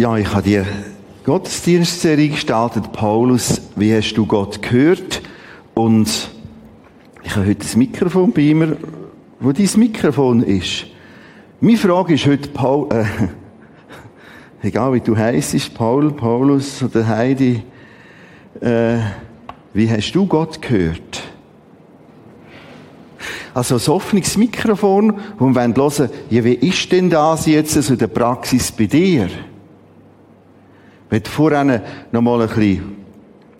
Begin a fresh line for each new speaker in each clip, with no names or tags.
Ja, ich habe die Gottesdienstserie gestartet. Paulus, wie hast du Gott gehört? Und ich habe heute das Mikrofon bei mir, wo dein Mikrofon ist. Meine Frage ist heute, Paul, äh, egal wie du heisst, Paul, Paulus oder Heidi, äh, wie hast du Gott gehört? Also ein offenes Mikrofon und wir hören, ja, wie ist denn das jetzt so in der Praxis bei dir? Ich möchte vorhin noch mal ein bisschen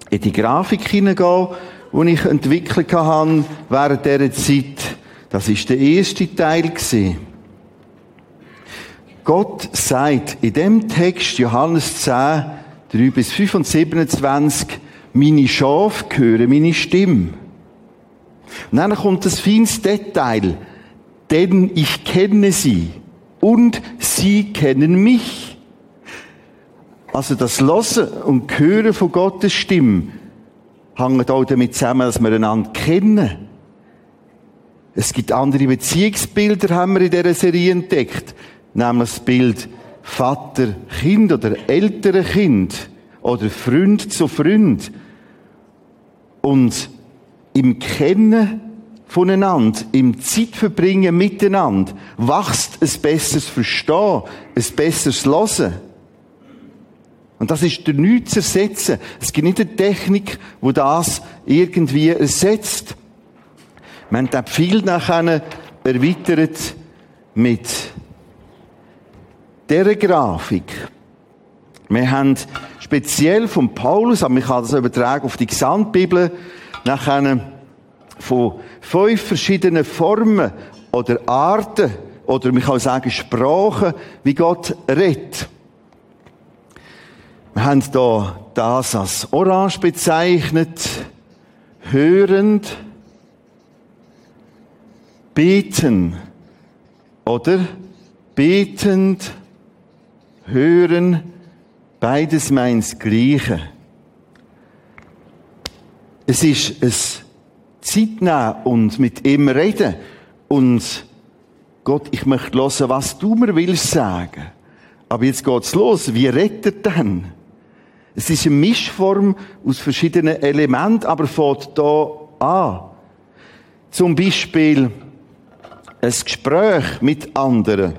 in die Grafik hineingehen, die ich entwickelt habe während dieser Zeit. Das ist der erste Teil. Gott sagt in dem Text, Johannes 10, 3 bis 5 und 27, meine Schafe hören meine Stimme. Und dann kommt das feines Detail, denn ich kenne sie und sie kennen mich. Also das Losen und Hören von Gottes Stimme hängt auch damit zusammen, dass wir einander kennen. Es gibt andere Beziehungsbilder, haben wir in dieser Serie entdeckt. Nämlich das Bild Vater, Kind oder ältere Kind oder Freund zu Freund. Und im Kennen voneinander, im Zeitverbringen miteinander, wächst ein besseres Verstehen, ein besseres Hören. Und das ist der nichts zu ersetzen. Es gibt nicht eine Technik, wo das irgendwie ersetzt. Wir haben das viel nachher erweitert mit dieser Grafik. Wir haben speziell von Paulus, aber ich kann das übertragen auf die Gesamtbibel, nachher von fünf verschiedenen Formen oder Arten oder man kann auch sagen Sprachen, wie Gott redet. Wir haben da das als Orange bezeichnet, hörend, beten oder betend, hören, beides meins Gleiche. Es ist ein Zeit nehmen und mit ihm reden und Gott, ich möchte hören, was du mir willst sagen. Aber jetzt geht's los. Wie redet er denn? Es ist eine Mischform aus verschiedenen Elementen, aber fängt da an. Zum Beispiel ein Gespräch mit anderen.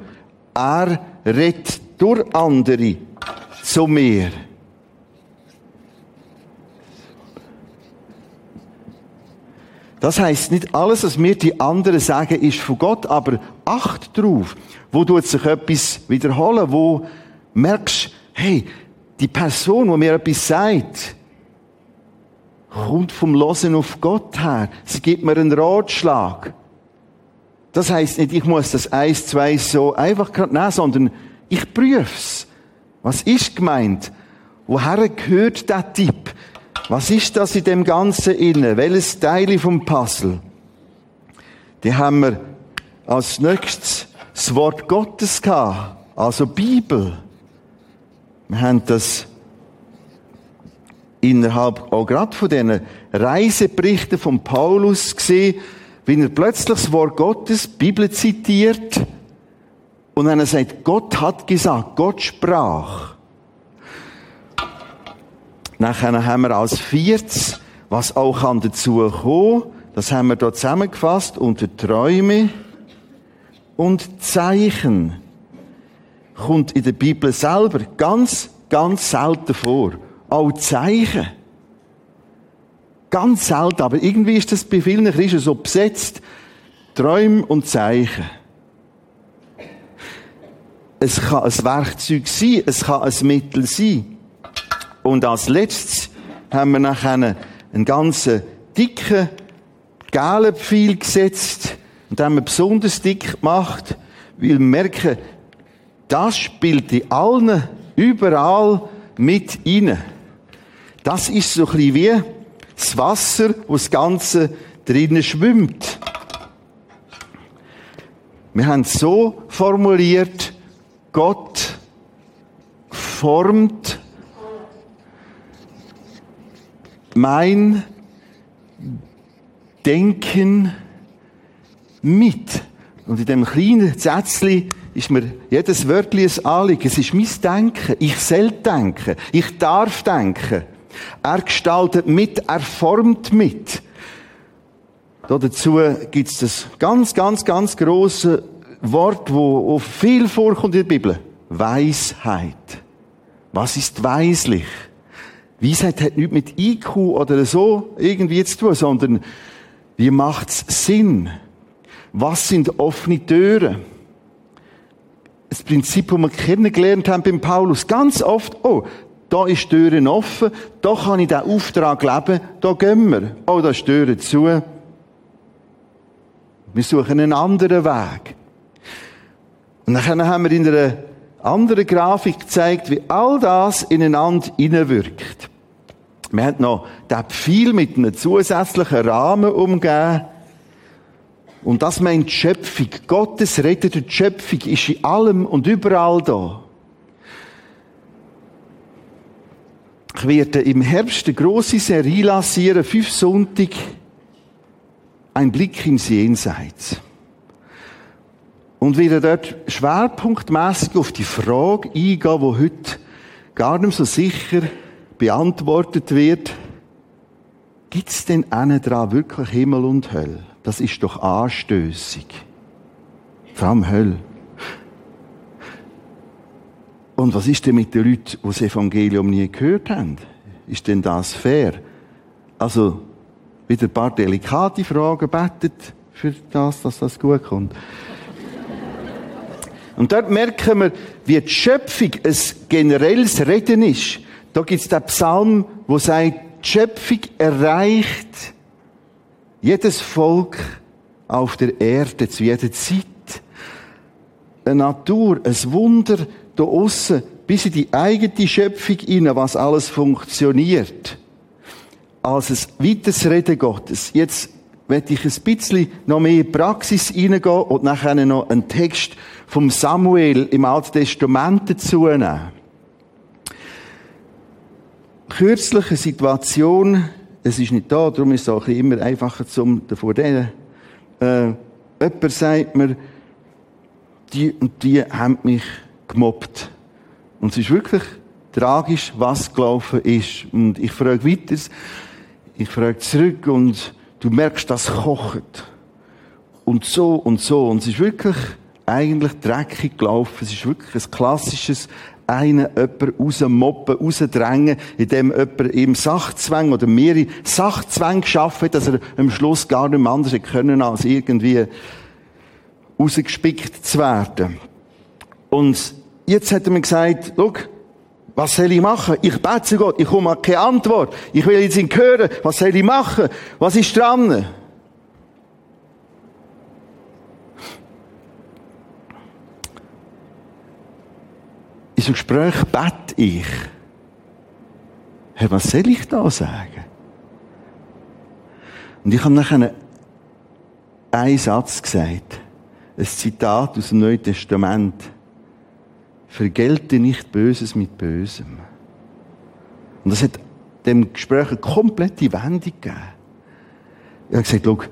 Er redet durch andere zu mir. Das heißt nicht alles, was mir die anderen sagen, ist von Gott, aber acht drauf. Wo tut sich etwas wiederholen? Wo merkst, hey, die Person, die mir etwas sagt, kommt vom Losen auf Gott her. Sie gibt mir einen Ratschlag. Das heißt nicht, ich muss das eins, zwei so einfach nehmen, sondern ich prüf's. Was ist gemeint? Woher gehört der Tipp? Was ist das in dem Ganzen inne? Welches Teil vom Puzzle? Die haben wir als nächstes das Wort Gottes gehabt, also Bibel. Wir haben das innerhalb auch gerade von diesen Reiseberichten von Paulus gesehen, wie er plötzlich das Wort Gottes, Bibel zitiert, und dann sagt, Gott hat gesagt, Gott sprach. Nachher haben wir als viertes, was auch an dazu kommen, das haben wir dort zusammengefasst unter Träume und Zeichen. Kommt in der Bibel selber ganz, ganz selten vor. Auch Zeichen. Ganz selten, aber irgendwie ist das bei vielen Christen so besetzt. Träume und Zeichen. Es kann ein Werkzeug sein, es kann ein Mittel sein. Und als letztes haben wir nachher einen ganzen dicken, gelben Pfeil gesetzt und haben wir besonders dick gemacht, weil wir merken, das spielt in allen, überall mit rein. Das ist so ein bisschen wie das Wasser, wo das Ganze drinnen schwimmt. Wir haben es so formuliert, Gott formt mein Denken mit. Und in dem kleinen Sätzchen ist mir jedes Wörtchen ein Anliegen. Es ist mein Denken. Ich soll denken. Ich darf denken. Er gestaltet mit, er formt mit. Da dazu gibt es das ganz, ganz, ganz große Wort, wo viel vorkommt in der Bibel. Weisheit. Was ist weislich? Weisheit hat nichts mit IQ oder so irgendwie zu tun, sondern wie macht's Sinn? Was sind offene Türen? Das Prinzip, das wir kennengelernt haben beim Paulus, ganz oft, oh, da ist die Türen offen, da kann ich den Auftrag leben, da gehen wir. Oh, da ist die Türen zu. Wir suchen einen anderen Weg. Und dann haben wir in einer anderen Grafik gezeigt, wie all das ineinander hineinwirkt. Wir haben noch den Pfeil mit einem zusätzlichen Rahmen umgeben. Und das meint die Schöpfung. Gottes rettete Schöpfung ist in allem und überall da. Ich werde im Herbst eine grosse Serie lancieren, fünf Sonntag, ein Blick ins Jenseits. Und werde dort schwerpunktmäßig auf die Frage eingehen, die heute gar nicht so sicher beantwortet wird, gibt es denn einen dran wirklich Himmel und Hölle? Das ist doch anstößig. Vor allem Hölle. Und was ist denn mit den Leuten, die das Evangelium nie gehört haben? Ist denn das fair? Also, wieder ein paar delikate Fragen bettet für das, dass das gut kommt. Und dort merken wir, wie die Schöpfung ein generelles Reden ist. Da gibt es den Psalm, wo sagt, die Schöpfung erreicht jedes Volk auf der Erde zu jeder Zeit. Eine Natur, ein Wunder da aussen, bis in die eigene Schöpfung hinein, was alles funktioniert. Als ein weiteres Reden Gottes. Jetzt werde ich ein bisschen noch mehr Praxis hineingehen und nachher noch einen Text vom Samuel im Alten Testament dazu nehmen kürzliche Situation, es ist nicht da, darum ist es auch immer einfacher zum davor reden. Äh, jemand sagt mir, die und die haben mich gemobbt. Und es ist wirklich tragisch, was gelaufen ist. Und ich frage weiter, ich frage zurück und du merkst, das kocht. Und so und so. Und es ist wirklich eigentlich dreckig gelaufen. Es ist wirklich ein klassisches einen jemanden rausmoppen, rausdrängen, indem jemand ihm Sachzwang oder mehrere Sachzwänge geschaffen hat, dass er am Schluss gar nicht mehr anders können, als irgendwie rausgespickt zu werden. Und jetzt hat er mir gesagt, schau, was soll ich machen? Ich bete zu Gott, ich komme keine Antwort. Ich will jetzt ihn hören. Was soll ich machen? Was ist dran? In so Gespräch bete ich. Hey, was soll ich da sagen? Und ich habe nachher einen Satz gesagt. Ein Zitat aus dem Neuen Testament. Vergelte nicht Böses mit Bösem. Und das hat dem Gespräch eine komplette Wendung gegeben. Ich habe gesagt,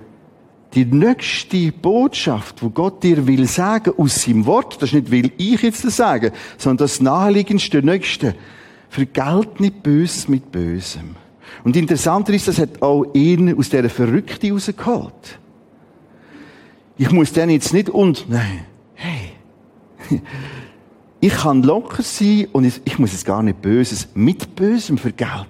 die nächste Botschaft, wo Gott dir will sagen, aus seinem Wort, das ist nicht, will ich jetzt das sagen, sondern das naheliegendste, nächste, vergelt nicht Böses mit Bösem. Und interessant ist, das hat auch ihn aus dieser Verrückte rausgeholt. Ich muss dann jetzt nicht und, nein, hey, ich kann locker sein und ich muss jetzt gar nicht Böses mit Bösem vergelten.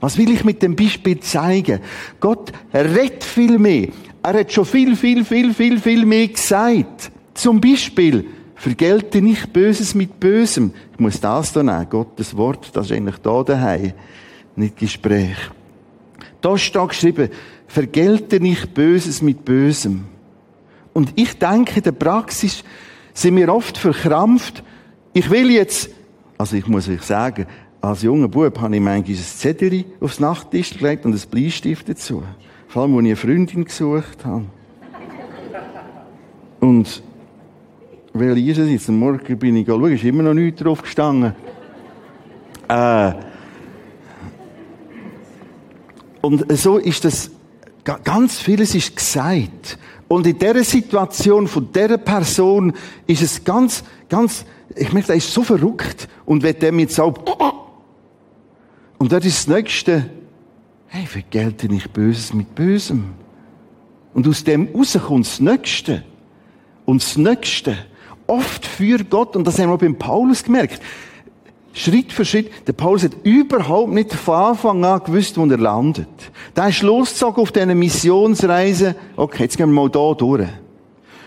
Was will ich mit dem Beispiel zeigen? Gott redet viel mehr. Er hat schon viel, viel, viel, viel, viel mehr gesagt. Zum Beispiel, vergelte nicht Böses mit Bösem. Ich muss das da nehmen. Gottes Wort, das ist eigentlich da daheim. Nicht Gespräch. Da steht geschrieben, vergelte nicht Böses mit Bösem. Und ich denke, in der Praxis sind wir oft verkrampft. Ich will jetzt, also ich muss euch sagen, als junger Bub habe ich manchmal ein Zettel aufs Nachttisch gelegt und ein Bleistift dazu. Vor allem, als ich eine Freundin gesucht habe. Und weil es jetzt? Am Morgen bin ich schauen, ist immer noch nichts drauf gestanden. Äh, und so ist das Ganz vieles ist gesagt. Und in dieser Situation von dieser Person ist es ganz, ganz, ich merke, er ist so verrückt und wird dem jetzt auch, und das ist das Nächste, hey, vergelte nicht Böses mit Bösem. Und aus dem rauskommt das Nächste. Und das Nächste. Oft für Gott, und das haben wir beim Paulus gemerkt, Schritt für Schritt. Der Paulus hat überhaupt nicht von Anfang an gewusst, wo er landet. Der ist losgezogen auf diese Missionsreise. Okay, jetzt gehen wir mal da durch.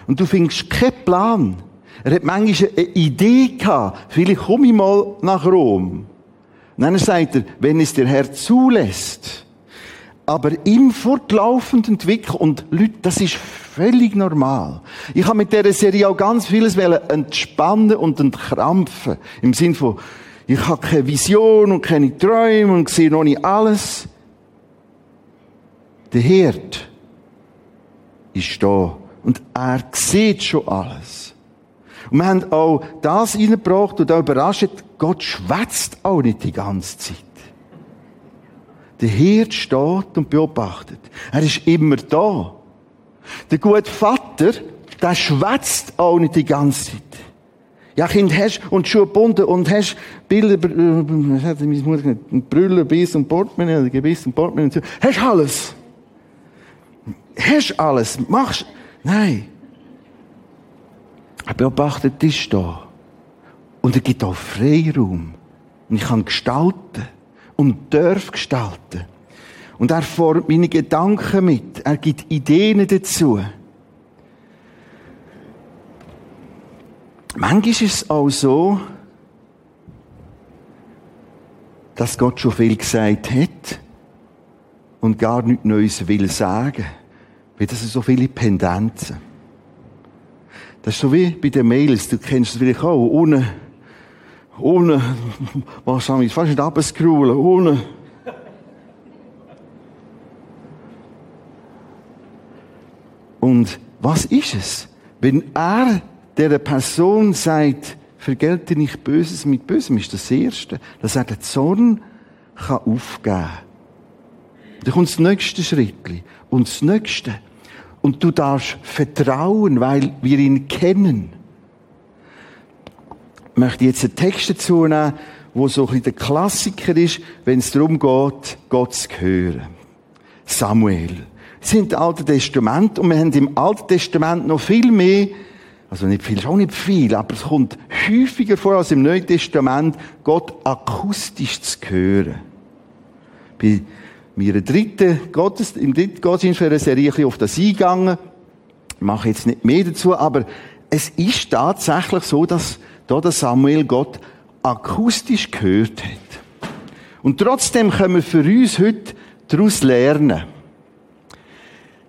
Und du findest keinen Plan. Er hat manchmal eine Idee gehabt. Vielleicht komme ich mal nach Rom. Und dann sagt er, wenn es der Herr zulässt. Aber im fortlaufend entwickeln. Und Leute, das ist völlig normal. Ich habe mit dieser Serie auch ganz vieles entspannen und entkrampfen. Im Sinn von, ich habe keine Vision und keine Träume und sehe noch nicht alles. Der Hirt ist da und er sieht schon alles. Und wir haben auch das reingebracht und auch überrascht, Gott schwätzt auch nicht die ganze Zeit. Der Hirt steht und beobachtet. Er ist immer da. Der gute Vater, der schwätzt auch nicht die ganze Zeit. Ja, Kind, hast und Schuhe gebunden und hast Bilder, äh, was hat meine Mutter gesagt, Brille, Biss und Portemonnaie, oder Gebiss und Portemonnaie und so. Hast alles. Hast alles. Machst, nein. Er beobachtet ist da. Und er gibt auch Freiraum. Und ich kann gestalten. Und darf gestalten. Und er formt meine Gedanken mit. Er gibt Ideen dazu. Manchmal ist es auch so, dass Gott schon viel gesagt hat und gar nichts Neues will sagen. Weil das sind so viele Pendenzen. Das ist so wie bei den Mails, du kennst es vielleicht auch, ohne, ohne, wir, fast nicht abscrollen, ohne. Und was ist es? Wenn er der Person sagt, vergelte nicht Böses mit Bösem, ist das Erste, dass er den Zorn kann aufgeben kann. Dann kommt das nächste Schritt. Und das nächste. Und du darfst vertrauen, weil wir ihn kennen. Möchte jetzt einen Text dazu nehmen, wo so ein bisschen der Klassiker ist, wenn es darum geht, Gott zu hören. Samuel. Das sind Alte Testament und wir haben im Alten Testament noch viel mehr also nicht viel, schon nicht viel, aber es kommt häufiger vor als im Neuen Testament, Gott akustisch zu hören. Bei meiner dritten Gottes, im dritten Gottesdienst wäre Serie auf das eingegangen. Ich mache jetzt nicht mehr dazu, aber es ist tatsächlich so, dass da der Samuel Gott akustisch gehört hat. Und trotzdem können wir für uns heute daraus lernen.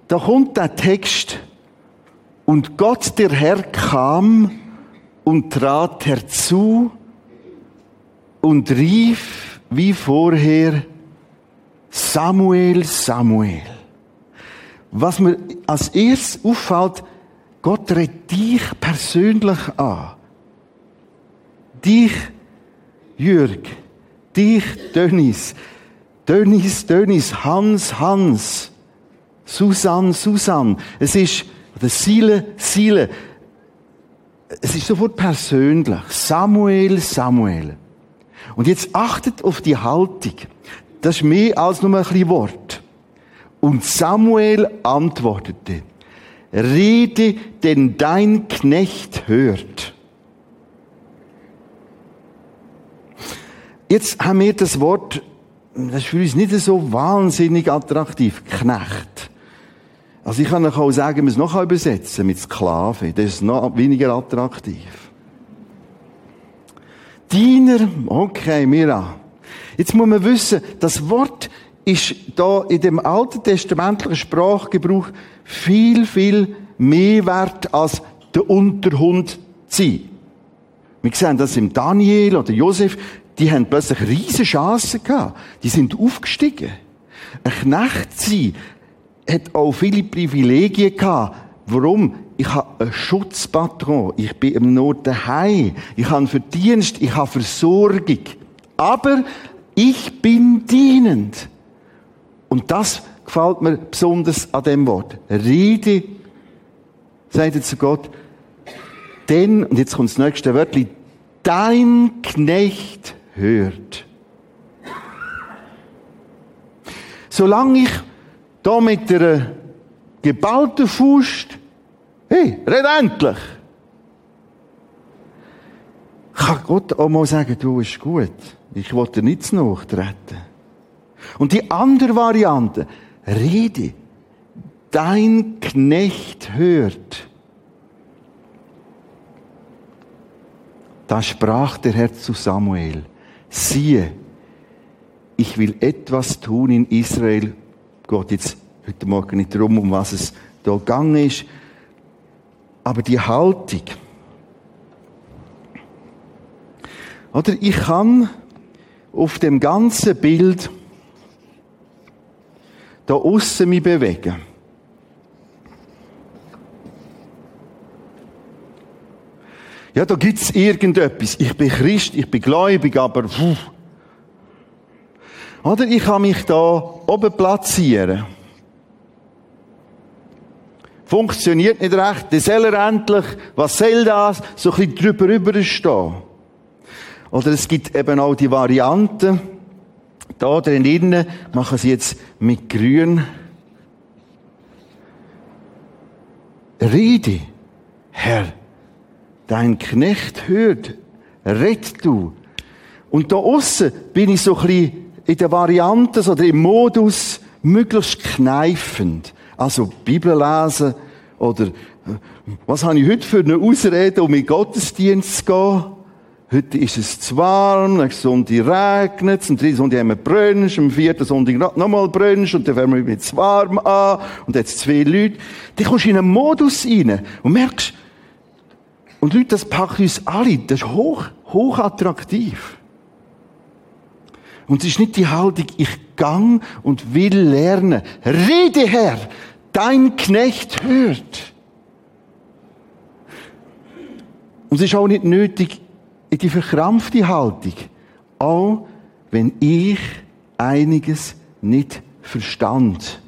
Da kommt der Text, und Gott, der Herr, kam und trat herzu und rief wie vorher, Samuel, Samuel. Was mir als erstes auffällt, Gott redet dich persönlich an. Dich, Jürg. Dich, Dönis. Dönis, Dönis. Hans, Hans. Susan, Susan. Es ist oder Seele, Seele. Es ist sofort persönlich. Samuel, Samuel. Und jetzt achtet auf die Haltung. Das ist mehr als nur ein bisschen Wort. Und Samuel antwortete, Rede, denn dein Knecht hört. Jetzt haben wir das Wort, das ist für uns nicht so wahnsinnig attraktiv, Knecht. Also ich kann auch sagen, wir es noch übersetzen mit Sklave. Das ist noch weniger attraktiv. Diener, okay, Mira. Jetzt muss man wissen, das Wort ist da in dem alten testamentlichen Sprachgebrauch viel, viel mehr wert als der Unterhund zu sein. Wir sehen das im Daniel oder Josef, die haben plötzlich riesige Chancen gehabt. Die sind aufgestiegen. Ein Knecht sein hat auch viele Privilegien gehabt. Warum? Ich habe einen Schutzpatron. Ich bin im Norden daheim. Ich habe Verdienst. Ich habe Versorgung. Aber ich bin dienend. Und das gefällt mir besonders an dem Wort. Rede, sagt er zu Gott, denn, und jetzt kommt das nächste Wörtchen, dein Knecht hört. Solange ich da mit der geballten Faust, hey, red endlich, kann Gott auch mal sagen, du ist gut. Ich dir nichts nachtreten. Und die andere Variante, rede, dein Knecht hört. Da sprach der Herr zu Samuel, siehe, ich will etwas tun in Israel. Gott jetzt heute Morgen nicht darum, um was es da gegangen ist. Aber die Haltung. Oder ich kann auf dem ganzen Bild da aussen mich bewegen. Ja, da gibt's irgendetwas. Ich bin Christ, ich bin gläubig, aber puh. Oder ich kann mich da oben platzieren. Funktioniert nicht recht. Das soll er endlich, was soll das? So ein bisschen drüber rüber stehen. Oder es gibt eben auch die Variante, da drinnen machen sie jetzt mit grün. Rede, Herr, dein Knecht hört, red du. Und da aussen bin ich so ein bisschen in der Variante oder im Modus möglichst kneifend. Also Bibel lesen oder was habe ich heute für eine Ausrede, um in den Gottesdienst zu gehen? Heute ist es zu warm, nächste Sonntag regnet es, am dritten Sonntag haben wir Brunch, am vierten Sonntag nochmal Brunch und dann fangen wir mit zu warm an und jetzt zwei Leute. Dann kommst du in einen Modus rein und merkst, und Leute, das packt uns alle. Das ist hoch, hoch attraktiv. Und es ist nicht die Haltung, ich gang und will lernen. Rede, Herr, dein Knecht hört. Und es ist auch nicht nötig, in die verkrampfte Haltung. Auch wenn ich einiges nicht verstand.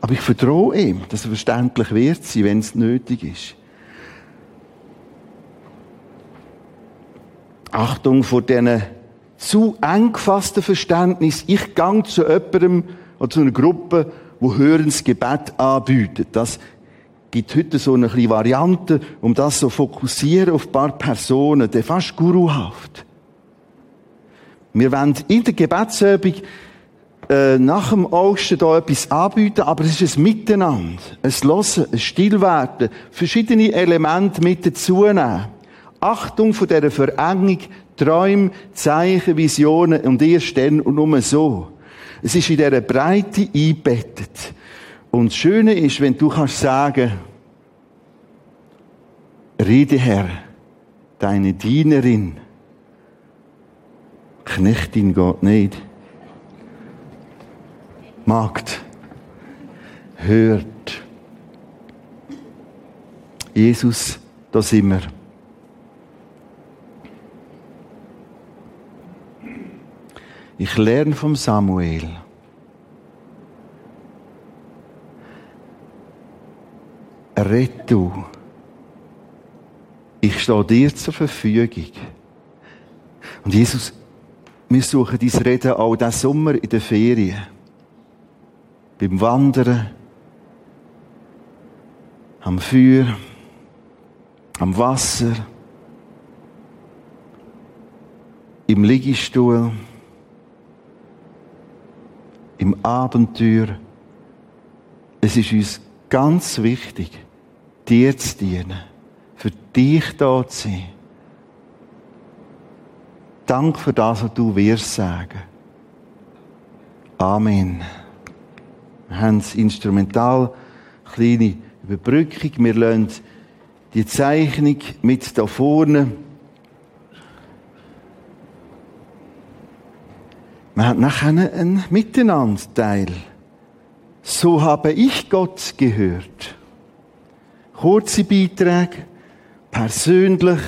Aber ich vertraue ihm, dass er verständlich wird wenn es nötig ist. Achtung vor diesen zu eng gefassten Verständnis. Ich gang zu jemandem oder zu einer Gruppe, wo Hörensgebet anbietet. Das gibt heute so eine kleine Variante, um das so fokussieren auf ein paar Personen, der fast guruhaft. Wir wollen in der Gebetsübung äh, nach dem Osten da etwas anbieten, aber es ist ein Miteinander, ein Hören, ein Stillwerden, verschiedene Elemente mit dazu nehmen. Achtung vor dieser Verengung, Träume, Zeichen, Visionen und erst dann und nur so. Es ist in dieser Breite eingebettet. Und das Schöne ist, wenn du kannst sagen, Rede Herr, deine Dienerin, Knechtin Gott nicht, Magd, hört. Jesus, da sind wir. Ich lerne vom Samuel. Red du. Ich stehe dir zur Verfügung. Und Jesus, wir suchen dein Reden auch diesen Sommer in den Ferien. Beim Wandern, am Feuer, am Wasser, im Liegestuhl im Abenteuer. Es ist uns ganz wichtig, dir zu dienen, für dich da zu sein. Dank für das, was du wirst sagen. Amen. Wir haben das Instrumental, kleine Überbrückung. Wir lassen die Zeichnung mit da vorne Man hat nachher einen Miteinanderteil. So habe ich Gott gehört. Kurze Beiträge, persönlich.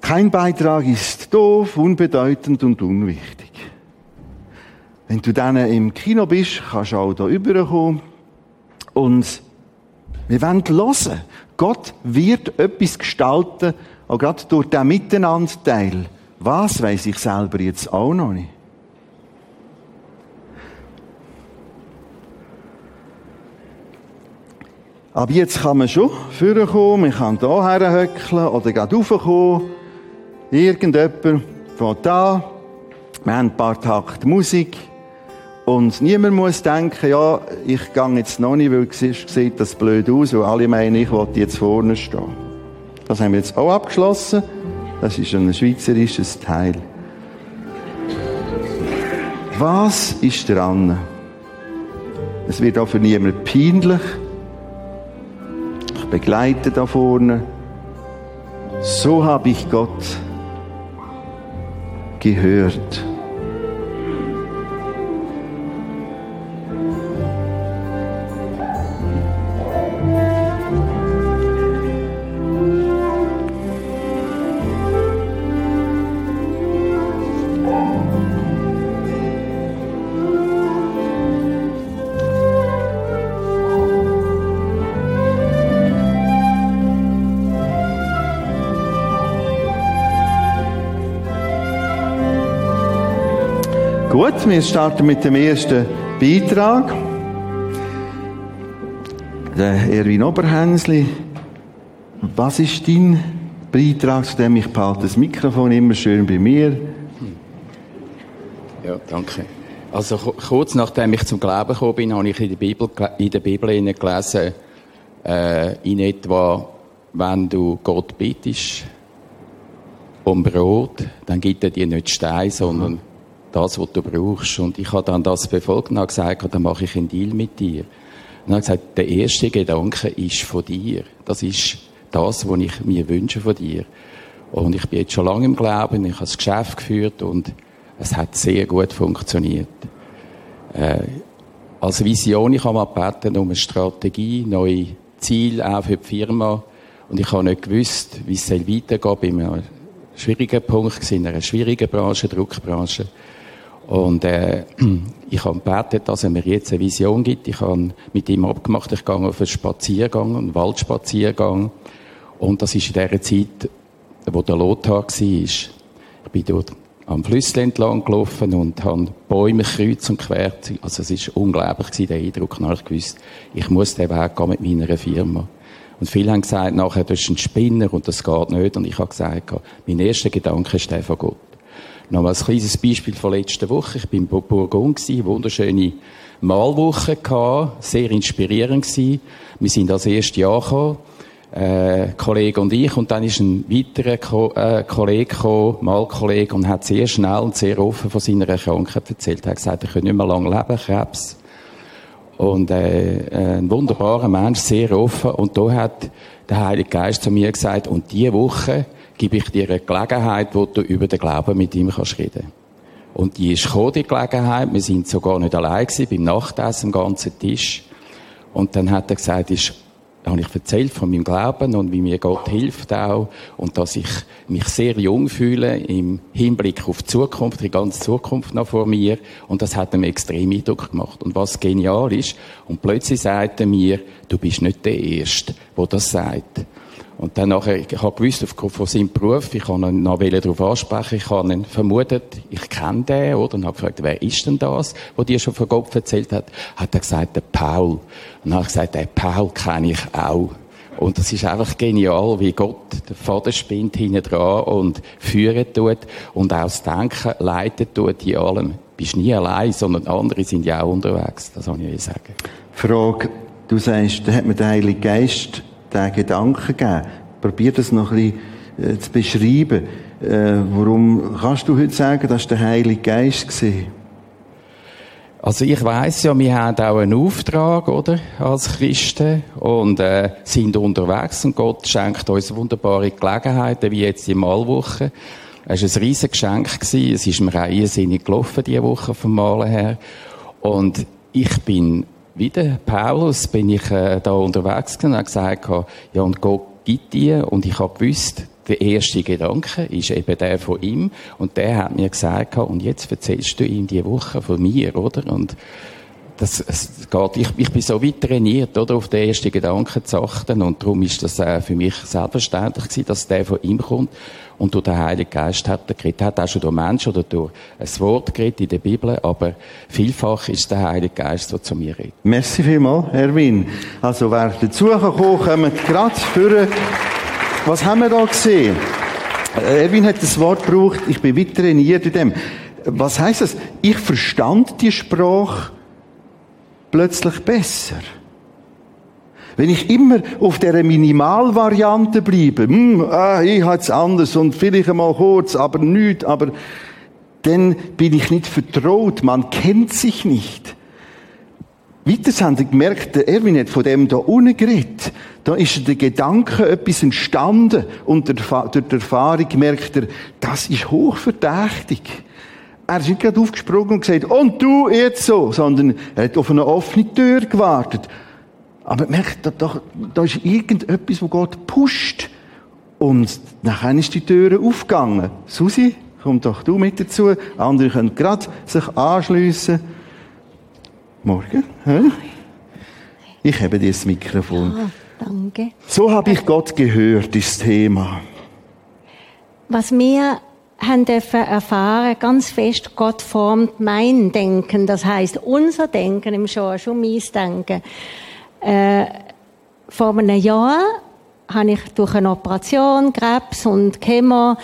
Kein Beitrag ist doof, unbedeutend und unwichtig. Wenn du dann im Kino bist, kannst du auch hier rüberkommen. Und wir wollen hören. Gott wird etwas gestalten, auch gerade durch diesen Miteinanderteil. Was weiß ich selber jetzt auch noch nicht. Aber jetzt kann man schon vorkommen, man kann hier herhöckeln oder geht raufkommen. Irgendjemand von da. Wir haben ein paar Takte Musik. Und niemand muss denken, ja, ich gehe jetzt noch nicht, weil es sieht das blöd aus, weil alle meinen, ich will jetzt vorne stehen. Das haben wir jetzt auch abgeschlossen. Das ist ein schweizerisches Teil. Was ist dran? Es wird auch für niemanden peinlich begleite da vorne. So habe ich Gott gehört. Gut, wir starten mit dem ersten Beitrag. Der Erwin Oberhänsli, was ist dein Beitrag, zu dem ich behalte das Mikrofon immer schön bei mir?
Ja, danke. Also kurz nachdem ich zum Glauben gekommen bin, habe ich in der Bibel, in der Bibel gelesen, äh, in etwa, wenn du Gott bittest um Brot, dann gibt er dir nicht Stein, sondern das, was du brauchst. Und ich habe dann das befolgt und habe gesagt, dann mache ich einen Deal mit dir. Und habe gesagt, der erste Gedanke ist von dir. Das ist das, was ich mir wünsche von dir. Und ich bin jetzt schon lange im Glauben, ich habe das Geschäft geführt und es hat sehr gut funktioniert. Äh, als Vision, ich habe mal gebeten um eine Strategie, neue Ziele auch für die Firma. Und ich habe nicht gewusst, wie es weitergehen soll bei einem schwierigen Punkt, in einer schwierigen Branche, Druckbranche. Und äh, ich habe gebetet, dass er mir jetzt eine Vision gibt. Ich habe mit ihm abgemacht, ich gehe auf einen Spaziergang, einen Waldspaziergang. Und das ist in der Zeit, wo der Lothar war. Ich bin dort am Flüssel entlang gelaufen und habe Bäume kreuz und quer. Also es war unglaublich, der Eindruck. Ich gewusst, ich muss den Weg gehen mit meiner Firma. Und viele haben gesagt, nachher, du bist ein Spinner und das geht nicht. Und ich habe gesagt, mein erster Gedanke ist der von Gott. Noch mal ein kleines Beispiel von letzter Woche. Ich bin in Burgund gewesen, wunderschöne Malwoche gehabt, sehr inspirierend gewesen. Wir sind als erstes Jahr gekommen, äh, Kollege und ich, und dann ist ein weiterer Ko äh, Kollege gekommen, Malkollege, und hat sehr schnell und sehr offen von seiner Krankheit erzählt. Er hat gesagt, er könnte nicht mehr lange leben, Krebs. Und äh, ein wunderbarer Mensch, sehr offen. Und da hat der Heilige Geist zu mir gesagt, und diese Woche gebe ich dir eine Gelegenheit, wo du über den Glauben mit ihm kannst reden. Und die ist gekommen, die Gelegenheit. Wir sind sogar nicht allein gewesen, beim Nachtessen am ganzen Tisch. Und dann hat er gesagt, ist, habe ich erzählt von meinem Glauben und wie mir Gott hilft auch und dass ich mich sehr jung fühle im Hinblick auf die Zukunft, die ganze Zukunft noch vor mir und das hat mir extrem Eindruck gemacht. Und was genial ist, und plötzlich sagt er mir, du bist nicht der Erste, der das sagt. Und dann nachher, ich habe gewusst, aufgrund von seinem Beruf, ich kann ihn noch darauf ansprechen, ich habe ihn vermutet, ich kenne den, oder? Und habe gefragt, wer ist denn das, der dir schon von Gott erzählt hat? Hat er gesagt, der Paul. Und dann habe ich gesagt, den Paul kenne ich auch. Und das ist einfach genial, wie Gott den Faden spinnt hinten dran und führen tut und auch das Denken leiten tut in allem. Du bist nie allein, sondern andere sind ja auch unterwegs. Das kann ich sagen.
Frage, du sagst, da hat mir der Heilige Geist den Gedanken gegeben. Probier das noch ein bisschen äh, zu beschreiben. Äh, warum kannst du heute sagen, dass der Heilige Geist gesehen?
Also ich weiß ja, wir haben auch einen Auftrag, oder, als Christen und äh, sind unterwegs und Gott schenkt uns wunderbare Gelegenheiten, wie jetzt die Malwoche. Es war ein riesiges Geschenk. Gewesen. Es ist mir auch irrsinnig gelaufen, diese Woche vom Malen her. Und ich bin wie der Paulus bin ich äh, da unterwegs und habe gesagt, ja, und Gott gibt dir. Und ich habe gewusst, der erste Gedanke ist eben der von ihm. Und der hat mir gesagt, und jetzt erzählst du ihm die Woche von mir, oder? Und das, es geht, ich, ich bin so weit trainiert, oder, auf den ersten Gedanken zu achten. Und darum ist das äh, für mich selbstverständlich gewesen, dass der von ihm kommt. Und durch den Heiligen Geist hat er geredet. Er hat auch schon durch Menschen oder durch ein Wort geredet in der Bibel, aber vielfach ist der Heilige Geist, der zu mir redet.
Merci vielmals, Erwin. Also, wer dazugekommen kommt gerade für, was haben wir da gesehen? Erwin hat das Wort gebraucht, ich bin weit trainiert in dem. Was heißt das? Ich verstand die Sprache plötzlich besser. Wenn ich immer auf der Minimalvariante bleibe, hm, ah, ich habe es anders und vielleicht einmal kurz, aber nicht, aber dann bin ich nicht vertraut, man kennt sich nicht. Weiter haben sie gemerkt, der Erwin hat von dem da unten geredet. Da ist der Gedanke etwas entstanden und durch die Erfahrung merkt er, das ist hochverdächtig. Er ist nicht gerade aufgesprungen und gesagt, und du jetzt so, sondern er hat auf eine offene Tür gewartet. Aber merkt, da, da, da ist irgendetwas, wo Gott pusht. Und nachher ist die Tür aufgegangen. Susi, komm doch du mit dazu. Andere können gerade sich anschliessen. Morgen. Hä? Ich habe dir das Mikrofon.
Ja, danke.
So habe ich Gott gehört, das Thema.
Was wir haben dürfen erfahren, ganz fest, Gott formt mein Denken. Das heißt, unser Denken im Schon, schon mein Denken. Äh, vor einem Jahr habe ich durch eine Operation, Krebs und Chemo,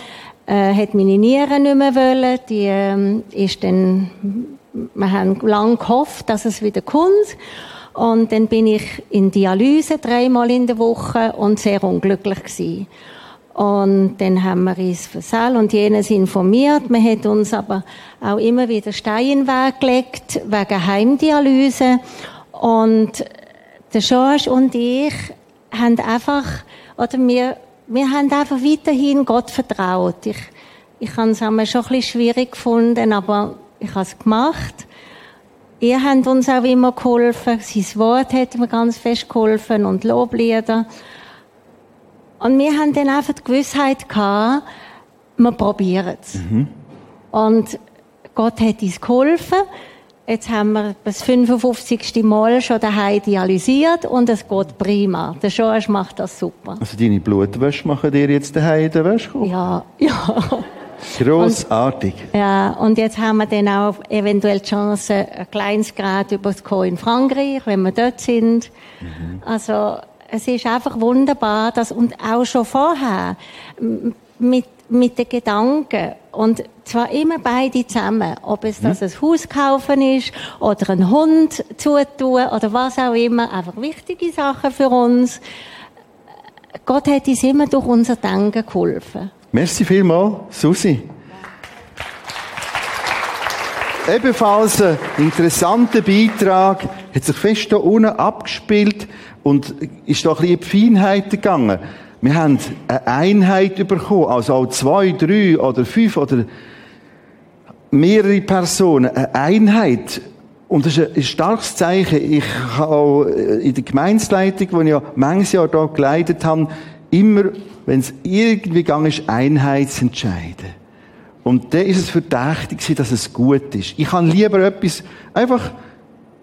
äh, hat meine Nieren nicht mehr wollen. Die ähm, ist dann, wir haben lange gehofft, dass es wieder kommt. Und dann bin ich in Dialyse dreimal in der Woche und sehr unglücklich gewesen. Und dann haben wir uns für Saal und jenes informiert. Man hat uns aber auch immer wieder Steine in den Weg gelegt, wegen Heimdialyse. Und der George und ich haben einfach, oder wir, wir haben einfach weiterhin Gott vertraut. Ich, ich habe es schon ein bisschen schwierig gefunden, aber ich habe es gemacht. Ihr habt uns auch immer geholfen. Sein Wort hat mir ganz fest geholfen und Loblieder. Und wir haben dann einfach die Gewissheit gehabt, wir probieren es. Mhm. Und Gott hat uns geholfen. Jetzt haben wir das 55. Mal schon daheim dialysiert und es geht prima. Der George macht das super.
Also deine Blutwäsche machen dir jetzt daheim in der Wäsche?
Ja, ja.
Grossartig.
Und, ja, und jetzt haben wir dann auch eventuell die Chance, ein kleines Grad überzukommen in Frankreich, wenn wir dort sind. Mhm. Also, es ist einfach wunderbar, dass, und auch schon vorher, mit mit den Gedanken. Und zwar immer beide zusammen. Ob es das ein Haus kaufen ist, oder ein Hund zutun, oder was auch immer. Einfach wichtige Sachen für uns. Gott hat uns immer durch unser Denken geholfen.
Merci vielmals, Susi. Ebenfalls ein interessanter Beitrag, hat sich fest hier unten abgespielt und ist da ein bisschen in die Feinheit gegangen. Wir haben eine Einheit bekommen, also auch zwei, drei oder fünf oder mehrere Personen, eine Einheit. Und das ist ein starkes Zeichen. Ich habe auch in der Gemeinsleitung, die ich ja manches Jahr da geleitet habe, immer, wenn es irgendwie gegangen ist, Einheit zu entscheiden. Und da ist es verdächtig, dass es gut ist. Ich kann lieber etwas einfach,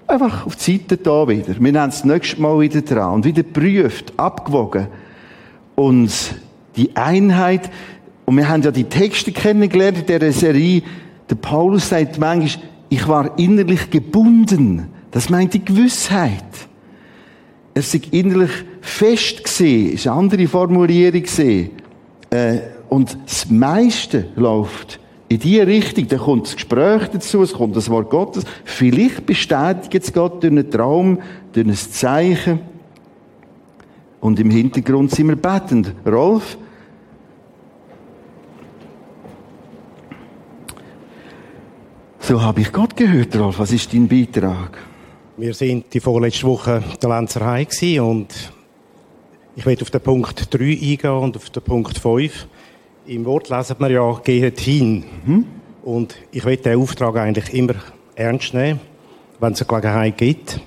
einfach auf die Seite da wieder. Wir nehmen es das nächste Mal wieder dran und wieder prüft, abgewogen uns die Einheit. Und wir haben ja die Texte kennengelernt in dieser Serie. Der Paulus sagt manchmal, ich war innerlich gebunden. Das meint die Gewissheit. Er sich innerlich fest gesehen, ist eine andere Formulierung gesehen. Äh, und das meiste läuft in die Richtung. Da kommt das Gespräch dazu, es kommt das Wort Gottes. Vielleicht bestätigt es Gott durch einen Traum, durch ein Zeichen. Und im Hintergrund sind wir betend. Rolf? So habe ich Gott gehört, Rolf. Was ist dein Beitrag?
Wir sind die vorletzte Woche der Lenzerei und ich werde auf den Punkt 3 eingehen und auf den Punkt 5. Im Wort lesen wir ja, geht hin. Mhm. Und ich werde den Auftrag eigentlich immer ernst nehmen, wenn es eine Gelegenheit gibt.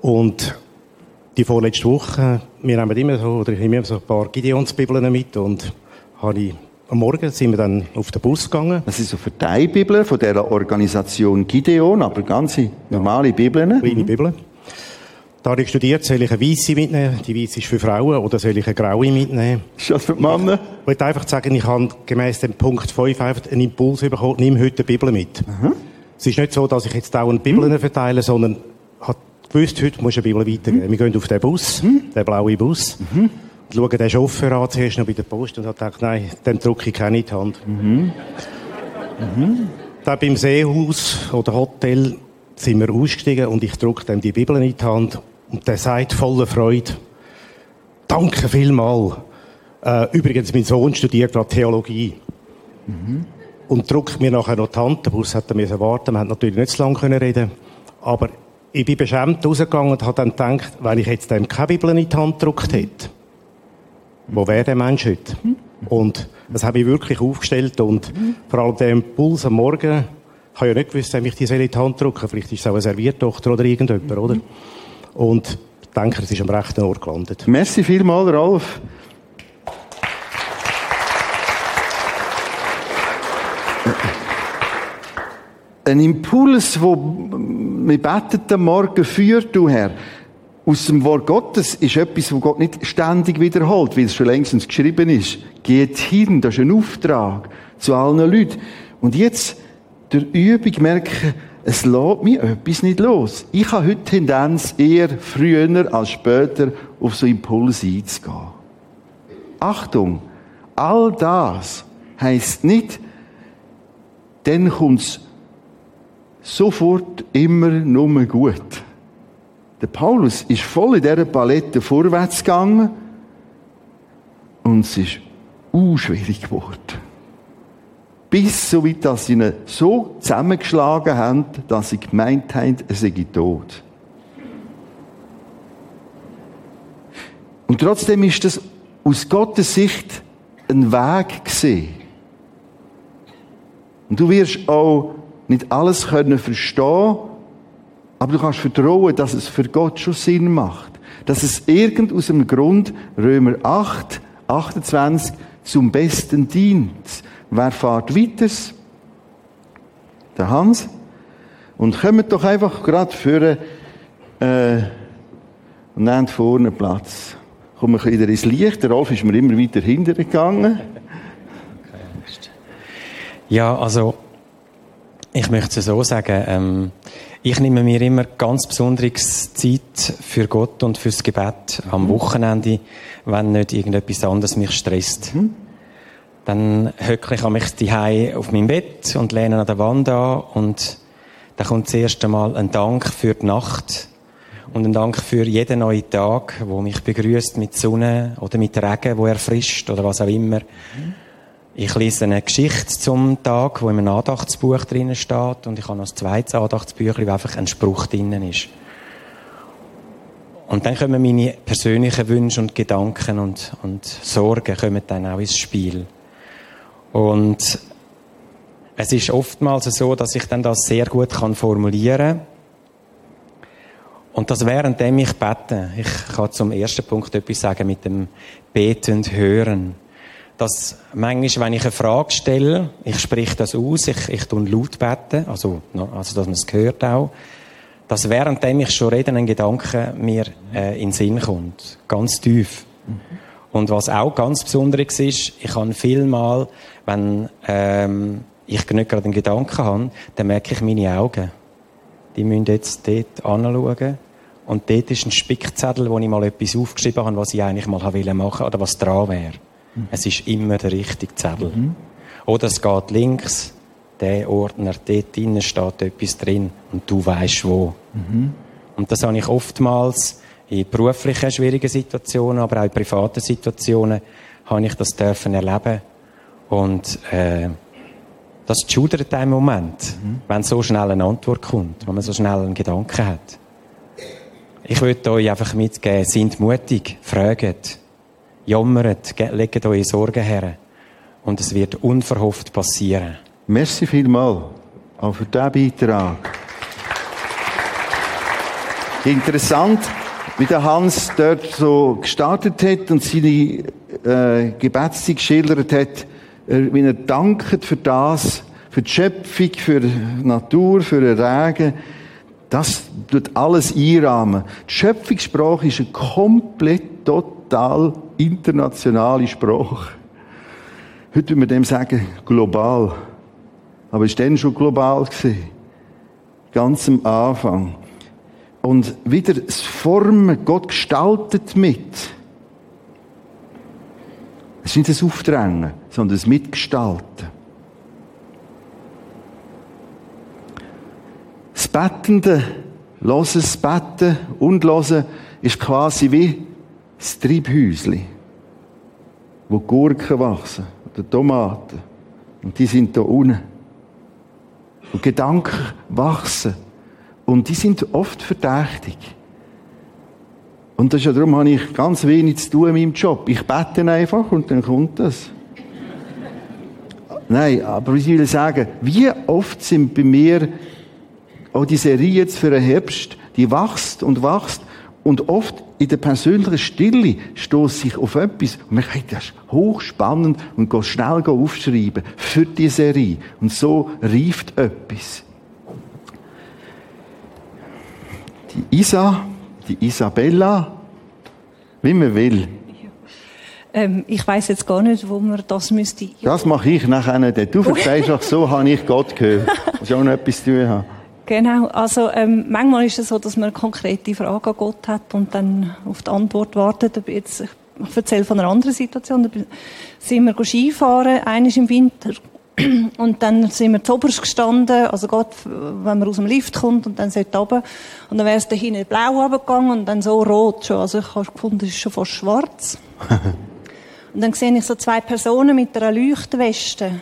Und die vorletzte Woche, wir haben immer so, oder ich nehme immer so ein paar Gideonsbibeln mit und habe ich am Morgen sind wir dann auf den Bus gegangen.
Das ist so Verteilbibel von der Organisation Gideon, aber ganze normale Bibeln.
Kleine Bibel. Da habe ich studiert, soll ich eine weiße mitnehmen? Die weiße ist für Frauen oder soll ich eine graue mitnehmen?
Ist das für die Männer?
Ich wollte einfach sagen, ich habe gemäss dem Punkt 5 einfach einen Impuls bekommen, nimm heute eine Bibel mit. Es ist nicht so, dass ich jetzt dauernd Bibeln verteile, sondern habe gewusst, heute muss eine Bibel weitergeben. Wir gehen auf den Bus, den blauen Bus, und schauen den Chauffeur an, zuerst noch bei der Post, und habe gedacht, nein, dem drücke ich keine in die Hand. Da beim Seehaus oder Hotel sind wir ausgestiegen und ich drücke dem die Bibel in die Hand und der sagt voller Freude, danke vielmal. Äh, übrigens, mein Sohn studiert gerade Theologie. Und drückt mir nachher noch die Hand, der Bus hat müssen warten, wir haben natürlich nicht so lange können reden aber ich bin beschämt rausgegangen und habe dann gedacht, wenn ich jetzt dem keine Bibel in die Hand gedrückt hätte, wo wäre der Mensch heute? Und das habe ich wirklich aufgestellt und vor allem der Impuls am Morgen, ich habe ja nicht gewusst, ob ich die in die Hand drücken Vielleicht ist es auch eine Serviertochter oder irgendjemand, oder? Und ich denke, es ist am rechten Ort gelandet.
Merci vielmal, Ralf. Ein Impuls, wo wir beten am Morgen führt, du Herr, aus dem Wort Gottes ist etwas, wo Gott nicht ständig wiederholt, weil es schon längstens geschrieben ist. Geht hin, das ist ein Auftrag zu allen Leuten. Und jetzt, durch Übung merken, es lässt mich etwas nicht los. Ich habe heute Tendenz, eher früher als später auf so Impulse einzugehen. Achtung, all das heisst nicht, dann kommt's sofort immer nur gut. Der Paulus ist voll in dieser Palette vorwärts gegangen und es ist unschwierig geworden. Bis so weit, dass sie ihn so zusammengeschlagen haben, dass sie gemeint haben, er sei tot. Und trotzdem ist das aus Gottes Sicht ein Weg gesehen. Und du wirst auch nicht alles können verstehen, aber du kannst vertrauen, dass es für Gott schon Sinn macht. Dass es irgend aus dem Grund, Römer 8, 28, zum Besten dient. Wer fährt weiter? Der Hans. Und kommt doch einfach gerade für äh, und nehmt vorne Platz. Kommen wir wieder ins Licht. Der Rolf ist mir immer weiter hinterher gegangen.
Ja, also ich möchte es so sagen. Ähm, ich nehme mir immer ganz besonderes Zeit für Gott und fürs Gebet am Wochenende, wenn nicht irgendetwas anderes mich stresst.
Mhm.
Dann höckle ich an mich daheim auf meinem Bett und lehne an der Wand an und dann kommt zuerst einmal ein Dank für die Nacht und ein Dank für jeden neuen Tag, wo mich begrüßt mit Sonne oder mit Regen, wo erfrischt oder was auch immer. Ich lese eine Geschichte zum Tag, wo in einem Andachtsbuch drinnen steht und ich habe noch ein zweites Andachtsbüchlein, wo einfach ein Spruch drinnen ist. Und dann kommen meine persönlichen Wünsche und Gedanken und, und Sorgen kommen dann auch ins Spiel. Und es ist oftmals so, dass ich dann das sehr gut kann formulieren und das währenddem ich bete. Ich kann zum ersten Punkt etwas sagen mit dem Beten und Hören. Dass manchmal, wenn ich eine Frage stelle, ich spreche das aus, ich, ich tue laut beten, also, also dass man es hört auch, dass währenddem ich schon rede, ein Gedanke mir äh, in den Sinn kommt. Ganz tief. Und was auch ganz Besonderes ist, ich kann vielmal, wenn ähm, ich nicht gerade einen Gedanken habe, dann merke ich meine Augen. Die müssen jetzt dort anschauen. Und dort ist ein Spickzettel, wo ich mal etwas aufgeschrieben habe, was ich eigentlich mal machen wollte oder was dran wäre. Es ist immer der richtige Zettel. Oder es geht links, der Ordner, dort drinnen steht etwas drin und du weißt wo. Und das habe ich oftmals in beruflichen schwierigen Situationen, aber auch in privaten Situationen, habe ich das dürfen erleben. Und äh, das schudert einem Moment, wenn so schnell eine Antwort kommt, wenn man so schnell einen Gedanken hat. Ich würde euch einfach mitgeben, sind mutig, fragt, jammert, legt eure Sorgen her. Und es wird unverhofft passieren.
Merci vielmal auch für diesen Beitrag. Interessant, wie der Hans dort so gestartet hat und seine äh, Gebetszeit geschildert hat, äh, wie er dankt für das, für die Schöpfung, für die Natur, für den Regen. Das tut alles einrahmen. Die Schöpfungssprache ist eine komplett, total internationale Sprache. Heute würde man dem sagen, global. Aber ist dann schon global gewesen? Ganz am Anfang. Und wieder das Formen, Gott gestaltet mit. Es ist nicht das Aufdrängen, sondern das Mitgestalten. Das Bettende, Loses Betten und Losen ist quasi wie das Treibhäusli, wo Gurken wachsen oder Tomaten. Und die sind da unten. Und Gedanken wachsen. Und die sind oft verdächtig. Und das ist ja darum, habe ich ganz wenig zu tun in meinem Job. Ich bete einfach und dann kommt das. Nein, aber ich will sagen, wie oft sind bei mir auch die Serie jetzt für den Herbst, die wächst und wächst und oft in der persönlichen Stille stoße ich auf etwas und ich denke, das ist hochspannend und gehe schnell aufschreiben für die Serie. Und so reift etwas. Die Isa, die Isabella, wie man will.
Ähm, ich weiß jetzt gar nicht, wo man das müsste.
Das mache ich nachher nicht. Du verzeihst auch so, habe ich Gott gehört. Das ist auch noch etwas zu tun haben.
Genau, also ähm, manchmal ist es so, dass man eine konkrete Frage an Gott hat und dann auf die Antwort wartet. Jetzt, ich erzähle von einer anderen Situation. Da sind wir Skifahren, eines im Winter. Und dann sind wir zu oberst gestanden, also Gott, wenn man aus dem Lift kommt und dann sollte runter. Und dann wäre es da hinten blau runtergegangen und dann so rot schon. Also ich habe gefunden, es ist schon fast schwarz. und dann sehe ich so zwei Personen mit einer Leuchtweste.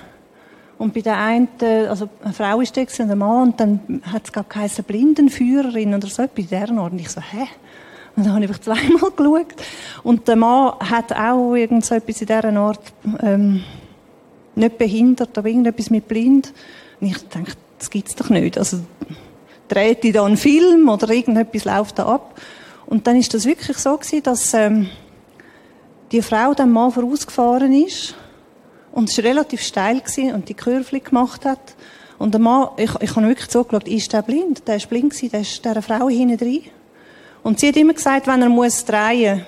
Und bei der einen, also eine Frau ist da und ein Mann, und dann hat es geheißen, Blindenführerin oder so, bei der Art. Und ich so, hä? Und dann habe ich zweimal geschaut. Und der Mann hat auch irgend so etwas in dieser Art, ähm, nicht behindert, aber irgendetwas mit blind. Und ich denke, das gibt's doch nicht. Also, dreht ich da einen Film oder irgendetwas läuft da ab. Und dann ist das wirklich so gewesen, dass, ähm, die Frau dem Mann vorausgefahren ist und es war relativ steil gewesen und die Kurve gemacht hat. Und der Mann, ich, ich habe wirklich zugeschaut, ist der blind? Der ist blind gewesen, der ist dieser Frau hinten drin. Und sie hat immer gesagt, wenn er muss drehen.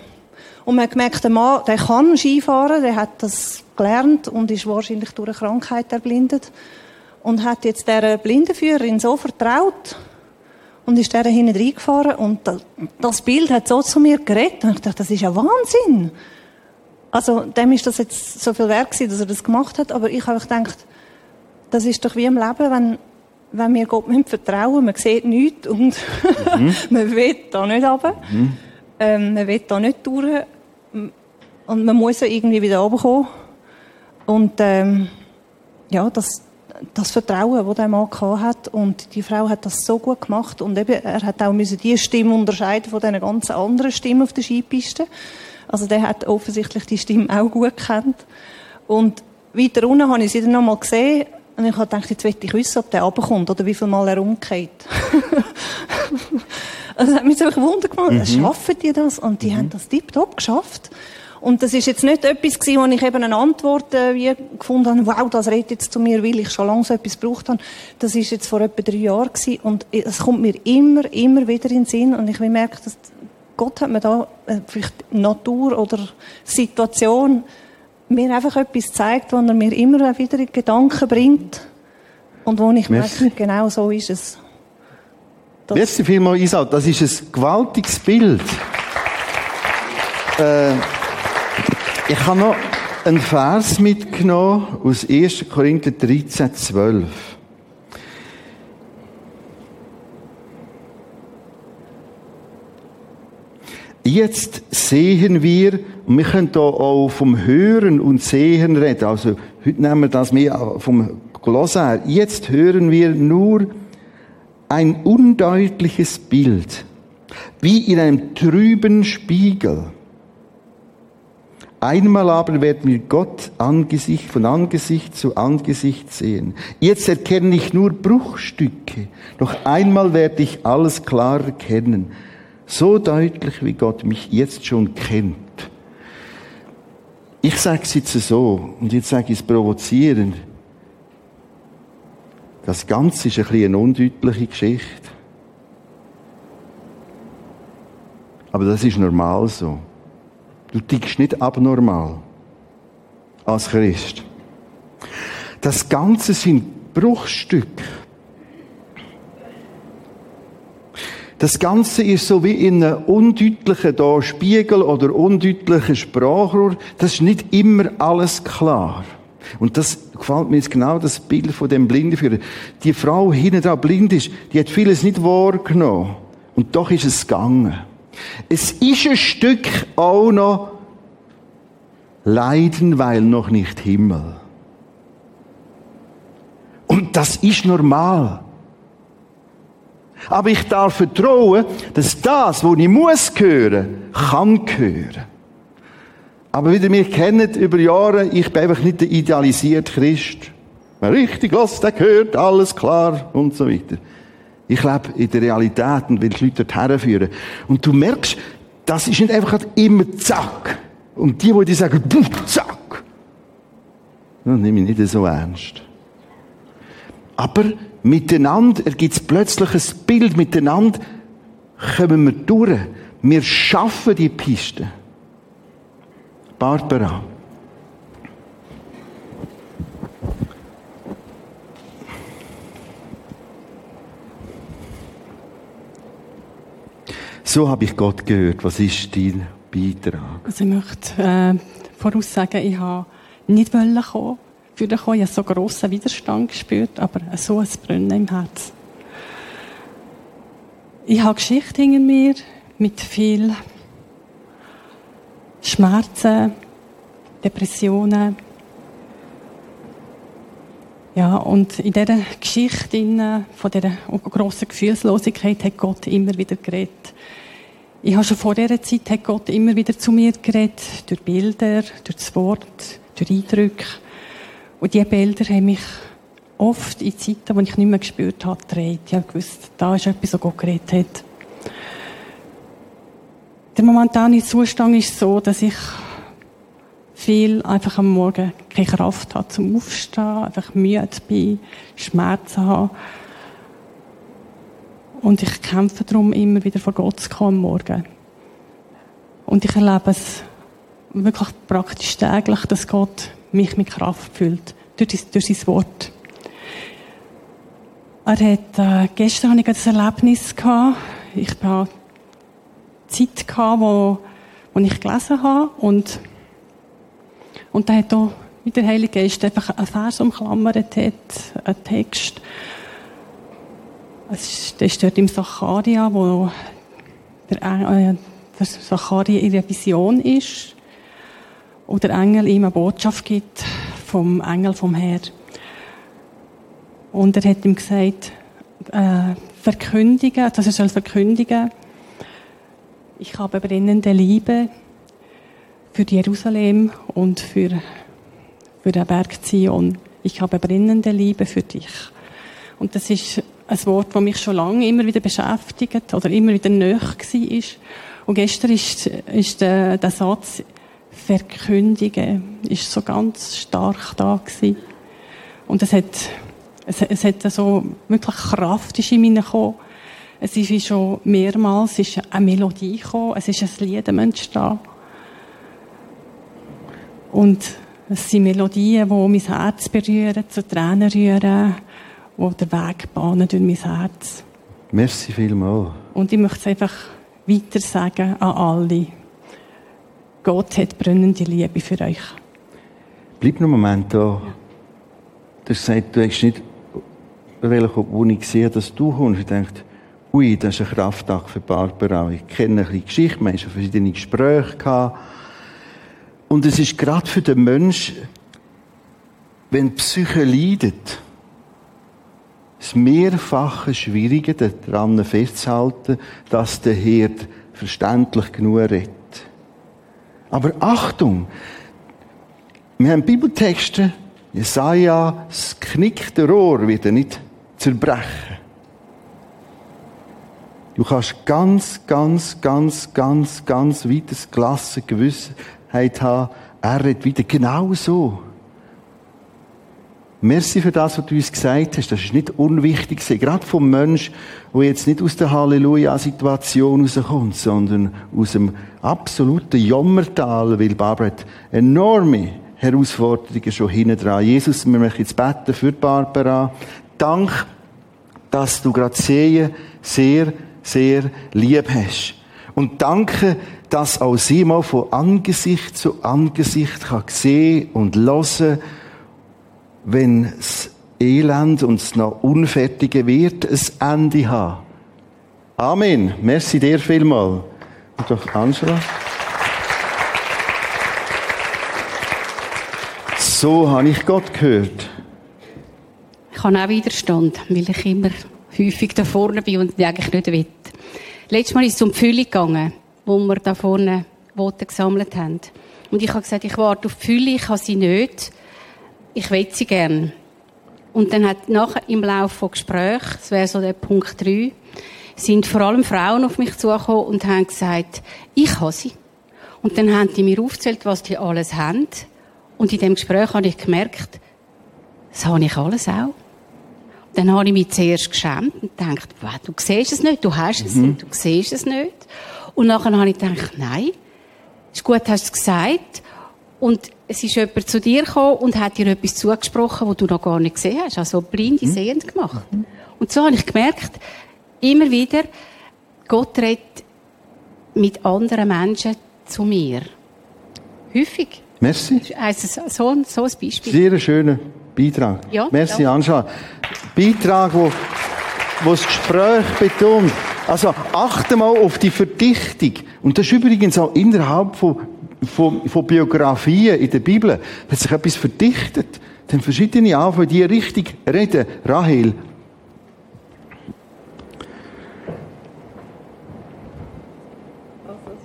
Und man hat gemerkt, der Mann, der kann Skifahren, der hat das gelernt und ist wahrscheinlich durch eine Krankheit erblindet. Und hat jetzt dieser Blindenführerin so vertraut und ist der hinten reingefahren und das Bild hat so zu mir geredet und ich dachte, das ist ja Wahnsinn. Also, dem ist das jetzt so viel wert gewesen, dass er das gemacht hat, aber ich habe gedacht, das ist doch wie im Leben, wenn, wenn wir Gott vertrauen, man sieht nichts und mhm. man will da nicht runter, mhm. ähm, man will da nicht durch und man muss ja irgendwie wieder runterkommen. Und ähm, ja, das, das Vertrauen, das der Mann hat und die Frau hat das so gut gemacht und eben, er hat auch müssen die Stimme unterscheiden von den ganz anderen Stimmen auf der Skipiste. Also der hat offensichtlich die Stimme auch gut gekannt. Und weiter unten habe ich sie dann noch mal gesehen und ich habe gedacht, jetzt will ich wissen, ob der runterkommt oder wie viel Mal er umgeht. also das hat mich so Wunder gemacht. Mhm. Schaffen die das? Und die mhm. haben das tiptop geschafft. Und das ist jetzt nicht etwas gewesen, wo ich eben eine Antwort äh, wie gefunden habe, wow, das redet jetzt zu mir, weil ich schon lange so etwas gebraucht habe. Das ist jetzt vor etwa drei Jahren gewesen und es kommt mir immer, immer wieder in den Sinn und ich merke, dass Gott hat mir da äh, vielleicht Natur oder Situation mir einfach etwas gezeigt, wo er mir immer wieder in Gedanken bringt und wo ich merke, genau so ist es.
Das Merci vielmals, Isa. Das ist ein gewaltiges Bild. äh, ich habe noch einen Vers mitgenommen aus 1. Korinther 13, 12. Jetzt sehen wir, und wir können hier auch vom Hören und Sehen reden, also heute nehmen wir das mehr vom Glossar. Jetzt hören wir nur ein undeutliches Bild, wie in einem trüben Spiegel. Einmal aber werden wir Gott Angesicht von Angesicht zu Angesicht sehen. Jetzt erkenne ich nur Bruchstücke, doch einmal werde ich alles klar erkennen so deutlich, wie Gott mich jetzt schon kennt. Ich sage es jetzt so, und jetzt sage ich es provozierend. Das Ganze ist ein bisschen eine undeutliche Geschichte. Aber das ist normal so. Du tickst nicht abnormal. Als Christ. Das Ganze sind Bruchstücke. Das Ganze ist so wie in einem undeutlichen da Spiegel oder undeutlichen Sprachrohr. Das ist nicht immer alles klar. Und das gefällt mir jetzt genau das Bild von dem Blindenführer. Die Frau hinten dran blind ist, die hat vieles nicht wahrgenommen. Und doch ist es gegangen. Es ist ein Stück auch noch Leiden, weil noch nicht Himmel. Und das ist normal. Aber ich darf vertrauen, dass das, was ich muss hören, kann hören. Aber wie ihr mich kennt über Jahre, ich bin einfach nicht der idealisierte Christ. Wer richtig los, der gehört, alles klar und so weiter. Ich lebe in der Realität und will die Leute dorthin. Und du merkst, das ist nicht einfach immer zack. Und die, die sagen, buh, zack. Das nehme ich nicht so ernst. Aber miteinander ergibt es plötzlich ein Bild. Miteinander kommen wir durch. Wir schaffen die Piste. Barbara. So habe ich Gott gehört. Was ist dein Beitrag?
Also ich möchte äh, voraussagen, ich habe nicht kommen. Für den kommen. Ich habe so grossen Widerstand gespürt, aber so ein Brennen im Herz. Ich habe Geschichte hinter mir mit viel Schmerzen, Depressionen. Ja, und in dieser Geschichte von dieser grossen Gefühlslosigkeit hat Gott immer wieder geredet. Ich habe schon vor dieser Zeit hat Gott immer wieder zu mir geredet, durch Bilder, durch das Wort, durch Eindrücke. Und diese Bilder haben mich oft in Zeiten, wo ich nicht mehr gespürt habe, gedreht. Ich gewusst, da ist etwas, was Gott geredet hat. Der momentane Zustand ist so, dass ich viel einfach am Morgen keine Kraft habe zum Aufstehen, einfach müde bin, Schmerzen habe. Und ich kämpfe darum, immer wieder vor Gott zu kommen am Morgen. Und ich erlebe es wirklich praktisch täglich, dass Gott mich mit Kraft füllt. Durch, durch sein Wort. Er hat, äh, gestern hatte ich ein Erlebnis gehabt. Ich hatte Zeit gehabt, wo, wo ich gelesen habe. Und, und da hat auch, wie der Heilige Geist einfach einen Vers umklammert hat, einen Text. Es ist, dort im Zacharia, wo der, äh, der Zacharia in der Vision ist. Und der Engel ihm eine Botschaft gibt vom Engel vom Herr. Und er hat ihm gesagt, äh, verkündigen, dass er soll verkündigen, ich habe brennende Liebe für Jerusalem und für, für den Berg Zion. Ich habe brennende Liebe für dich. Und das ist ein Wort, das mich schon lange immer wieder beschäftigt oder immer wieder näher war. Und gestern ist, ist der, der Satz verkündigen, ist so ganz stark da gewesen. Und es hat, es, es hat so wirklich Kraft ist in mir gekommen. Es ist wie schon mehrmals, ist eine Melodie gekommen, es ist ein Lied entstanden. Und es sind Melodien, die mein Herz berühren, zu Tränen rühren, die den Weg bahnen durch mein Herz.
Merci vielmals.
Und ich möchte es einfach weiter sagen an alle. Gott hat brennende Liebe für euch.
Bleib noch einen Moment da. Du hast gesagt, du hast nicht, wo ich sehe, dass du kommst. Ich dachte, ui, das ist ein Krafttag für Barbara. Ich kenne ein bisschen Geschichte, wir haben schon verschiedene Gespräche gehabt. Und es ist gerade für den Menschen, wenn die Psyche leidet, das mehrfache Schwierige daran festzuhalten, dass der Herd verständlich genug redet. Aber Achtung! Wir haben Bibeltexte, Jesaja, das knickte Rohr wird nicht zerbrechen. Du kannst ganz, ganz, ganz, ganz, ganz weites Klasse Gewissheit haben. Er redet wieder genau so. Merci für das, was du uns gesagt hast. Das ist nicht unwichtig. Gerade vom Mensch, der jetzt nicht aus der Halleluja-Situation rauskommt, sondern aus dem absoluten Jammertal, weil Barbara hat enorme Herausforderungen schon hinten dran. Jesus, wir möchten jetzt beten für Barbara. Dank, dass du gerade sehr, sehr, sehr lieb hast. Und danke, dass auch sie mal von Angesicht zu Angesicht kann sehen und hören wenn das Elend und das noch Unfertige wird, ein Ende haben. Amen. Merci dir vielmal. Und doch Angela. So habe ich Gott gehört.
Ich habe auch Widerstand, weil ich immer häufig da vorne bin und eigentlich nicht will. Letztes Mal ist es um die Fülle gegangen, wo wir da vorne Worte gesammelt haben. Und ich habe gesagt, ich warte auf die Fülle, ich habe sie nicht ich will sie gern. Und dann hat nachher im Laufe von Gesprächen, das wäre so der Punkt 3, sind vor allem Frauen auf mich zugekommen und haben gesagt, ich habe sie. Und dann haben die mir aufgezählt, was die alles haben. Und in dem Gespräch habe ich gemerkt, das habe ich alles auch. Dann habe ich mich zuerst geschämt und gedacht, wow, du siehst es nicht, du hast es mhm. nicht, du siehst es nicht. Und nachher habe ich gedacht, nein, ist gut, hast du es gesagt. Und es ist jemand zu dir gekommen und hat dir etwas zugesprochen, was du noch gar nicht gesehen hast. Also blinde mhm. sehend gemacht. Mhm. Und so habe ich gemerkt, immer wieder, Gott redet mit anderen Menschen zu mir. Häufig.
Merci.
Also so, so ein Beispiel.
Sehr schöner Beitrag. Ja, Merci, ja. Angela. Beitrag, wo, wo das Gespräch betont. Also achte mal auf die Verdichtung. Und das ist übrigens auch innerhalb von von, von Biografien in der Bibel hat sich etwas verdichtet. Dann verschiedene anfangen, die richtig reden. Rahel.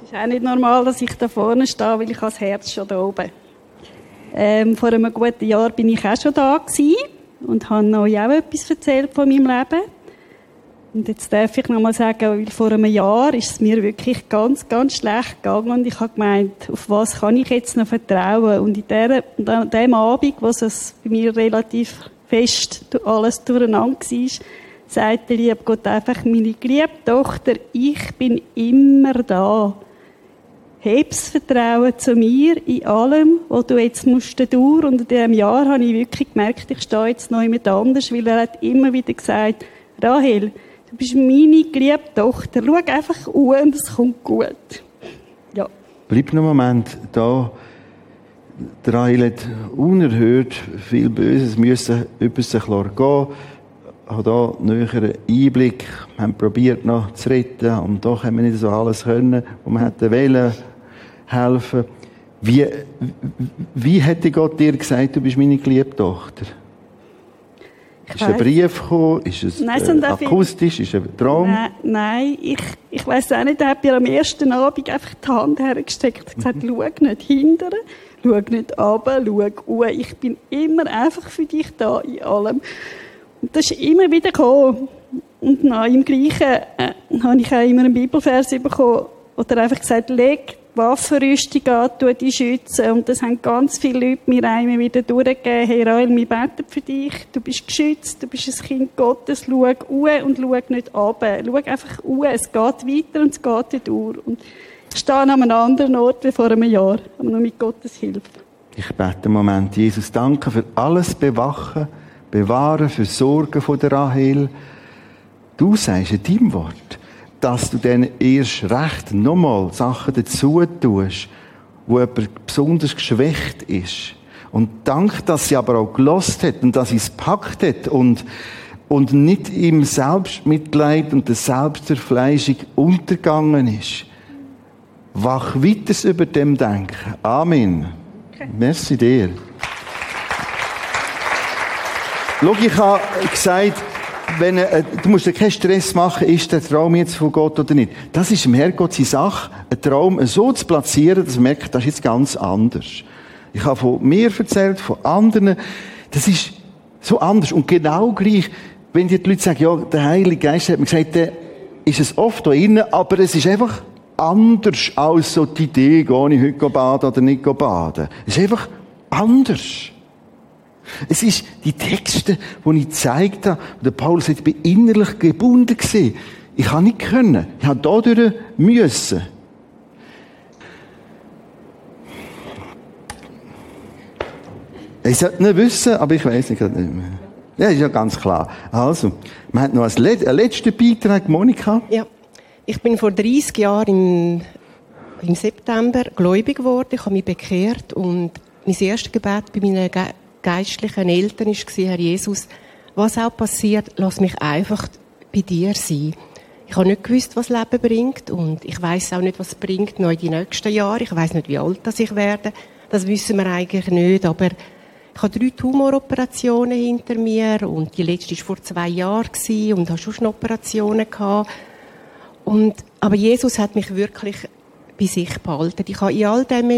Es ist auch nicht normal, dass ich da vorne stehe, weil ich das Herz schon da oben. Ähm, vor einem guten Jahr bin ich auch schon da gewesen und habe euch auch etwas erzählt von meinem Leben. Und jetzt darf ich noch mal sagen, weil vor einem Jahr ist es mir wirklich ganz, ganz schlecht gegangen und ich habe gemeint, auf was kann ich jetzt noch vertrauen? Und in der, an dem Abend, wo es bei mir relativ fest alles durcheinander war, sagt der liebe Gott einfach, meine geliebte Tochter, ich bin immer da. Heb's Vertrauen zu mir in allem, was du jetzt musst durch. Und in diesem Jahr habe ich wirklich gemerkt, ich stehe jetzt noch jemand anders, weil er hat immer wieder gesagt, Rahel, Du bist meine geliebte Tochter. Schau einfach um und es kommt gut. Ja.
Bleib noch einen Moment da. Der hat unerhört viel Böses müssen über sich gehen. Ich habe da näheren Einblick. Wir haben probiert noch zu retten und doch haben wir nicht so alles können, wo wir hätten wollen helfen. Wie, wie hätte Gott dir gesagt, du bist meine geliebte Tochter? Ist ein Brief gekommen? Ist es nein, äh, akustisch? Ist es ein Traum?
Nein, nein ich, ich weiss auch nicht. Er hat mir am ersten Abend einfach die Hand hergesteckt und gesagt, mhm. schau nicht hinterher, schau nicht runter, schau uhr. Ich bin immer einfach für dich da in allem. Und das ist immer wieder gekommen. Und nach im Gleichen äh, habe ich auch immer einen Bibelvers bekommen, wo er einfach gesagt leg Waffenrüstung an, tu die schützen. Und das haben ganz viele Leute mir einmal wieder durchgegeben. Hey Rael, wir beten für dich. Du bist geschützt. Du bist ein Kind Gottes. Schau uhr und schau nicht ab. Schau einfach uhr. Es geht weiter und es geht durch. Und ich stehe an einem anderen Ort wie vor einem Jahr. Aber nur mit Gottes Hilfe.
Ich bete einen Moment. Jesus, danke für alles Bewachen, Bewahren, für Sorgen von der Rahel. Du sagst in deinem Wort, dass du dann erst recht nochmal Sachen dazu tust, wo jemand besonders geschwächt ist. Und dank, dass sie aber auch gelost hat und dass sie es packt hat und, und nicht im Selbstmitleid und der Selbsterfleischung untergegangen ist. Wach weiter über dem Denken. Amen. Okay. Merci dir. Schau, ich habe gesagt, wenn, äh, du musst dir keinen Stress machen, ist der Traum jetzt von Gott oder nicht. Das ist im Herrgott seine Sache, einen Traum so zu platzieren, dass man merkt, das ist jetzt ganz anders. Ich habe von mir erzählt, von anderen. Das ist so anders. Und genau gleich, wenn die Leute sagen, ja, der Heilige Geist hat mir gesagt, der ist es oft da innen, aber es ist einfach anders als so die Idee, gehe ich heute baden oder nicht baden. Es ist einfach anders. Es ist die Texte, die ich gezeigt habe, der Paulus sagt, ich bin innerlich gebunden gewesen. Ich kann nicht können. Ich habe dadurch müssen. Ich sollte nicht wissen, aber ich weiß nicht. Ja, ist ja ganz klar. Also, wir haben noch einen letzten Beitrag, Monika.
Ja. Ich bin vor 30 Jahren im, im September gläubig geworden. Ich habe mich bekehrt und mein erstes Gebet bei meinen ge geistlichen Eltern war, Herr Jesus, was auch passiert, lass mich einfach bei dir sein. Ich habe nicht gewusst, was Leben bringt und ich weiß auch nicht, was es bringt noch in die nächsten Jahre. Ich weiß nicht, wie alt das ich werde. Das wissen wir eigentlich nicht, aber ich habe drei Tumoroperationen hinter mir und die letzte war vor zwei Jahren und habe schon Operationen gehabt. Und, aber Jesus hat mich wirklich bei sich behalten. Ich habe in all dem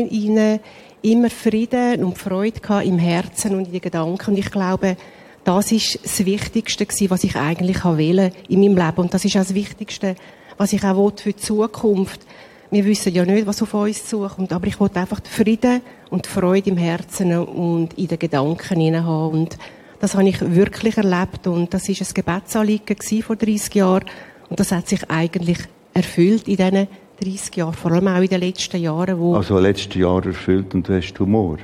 immer Frieden und Freude im Herzen und in den Gedanken. Und ich glaube, das ist das Wichtigste gewesen, was ich eigentlich wählen in meinem Leben. Und das ist auch das Wichtigste, was ich auch für die Zukunft. Wir wissen ja nicht, was auf uns zukommt, aber ich wollte einfach Frieden und Freude im Herzen und in den Gedanken haben. Und das habe ich wirklich erlebt. Und das ist ein Gebetsanliegen vor 30 Jahren. Und das hat sich eigentlich erfüllt in diesen 30 Jahren, vor allem auch in den letzten Jahren. Wo
also letztes Jahr erfüllt und du hast Humor?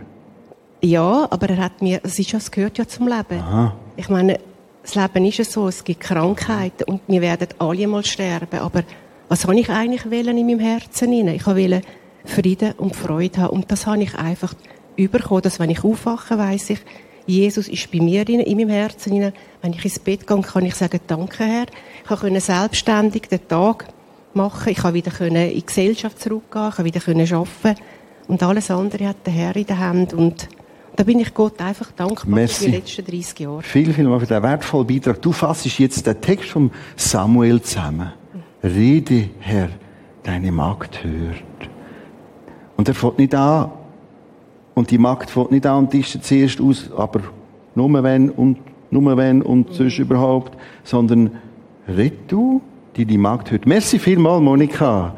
Ja, aber er hat mir, es, ist ja, es gehört ja zum Leben. Aha. Ich meine, das Leben ist ja so, es gibt Krankheiten und wir werden alle mal sterben, aber was habe ich eigentlich wollen in meinem Herzen? Ich wollte Frieden und Freude haben und das habe ich einfach überkommen, dass wenn ich aufwache, weiß ich, Jesus ist bei mir in, in meinem Herzen. Wenn ich ins Bett gehe, kann ich sagen, danke Herr. Ich konnte selbstständig den Tag machen. Ich konnte wieder in die Gesellschaft zurückgehen. Ich konnte wieder arbeiten. Und alles andere hat der Herr in der Hand. Und da bin ich Gott einfach dankbar Merci. für die letzten 30 Jahre.
Vielen, vielen Dank für den wertvollen Beitrag. Du fassst jetzt den Text von Samuel zusammen. Rede, Herr, deine Magd hört. Und er fängt nicht an, und die Magd fängt nicht an und isst zuerst aus, aber nur wenn und nur wenn und sonst überhaupt, sondern red du, die die Magd hört. Merci vielmal, Monika.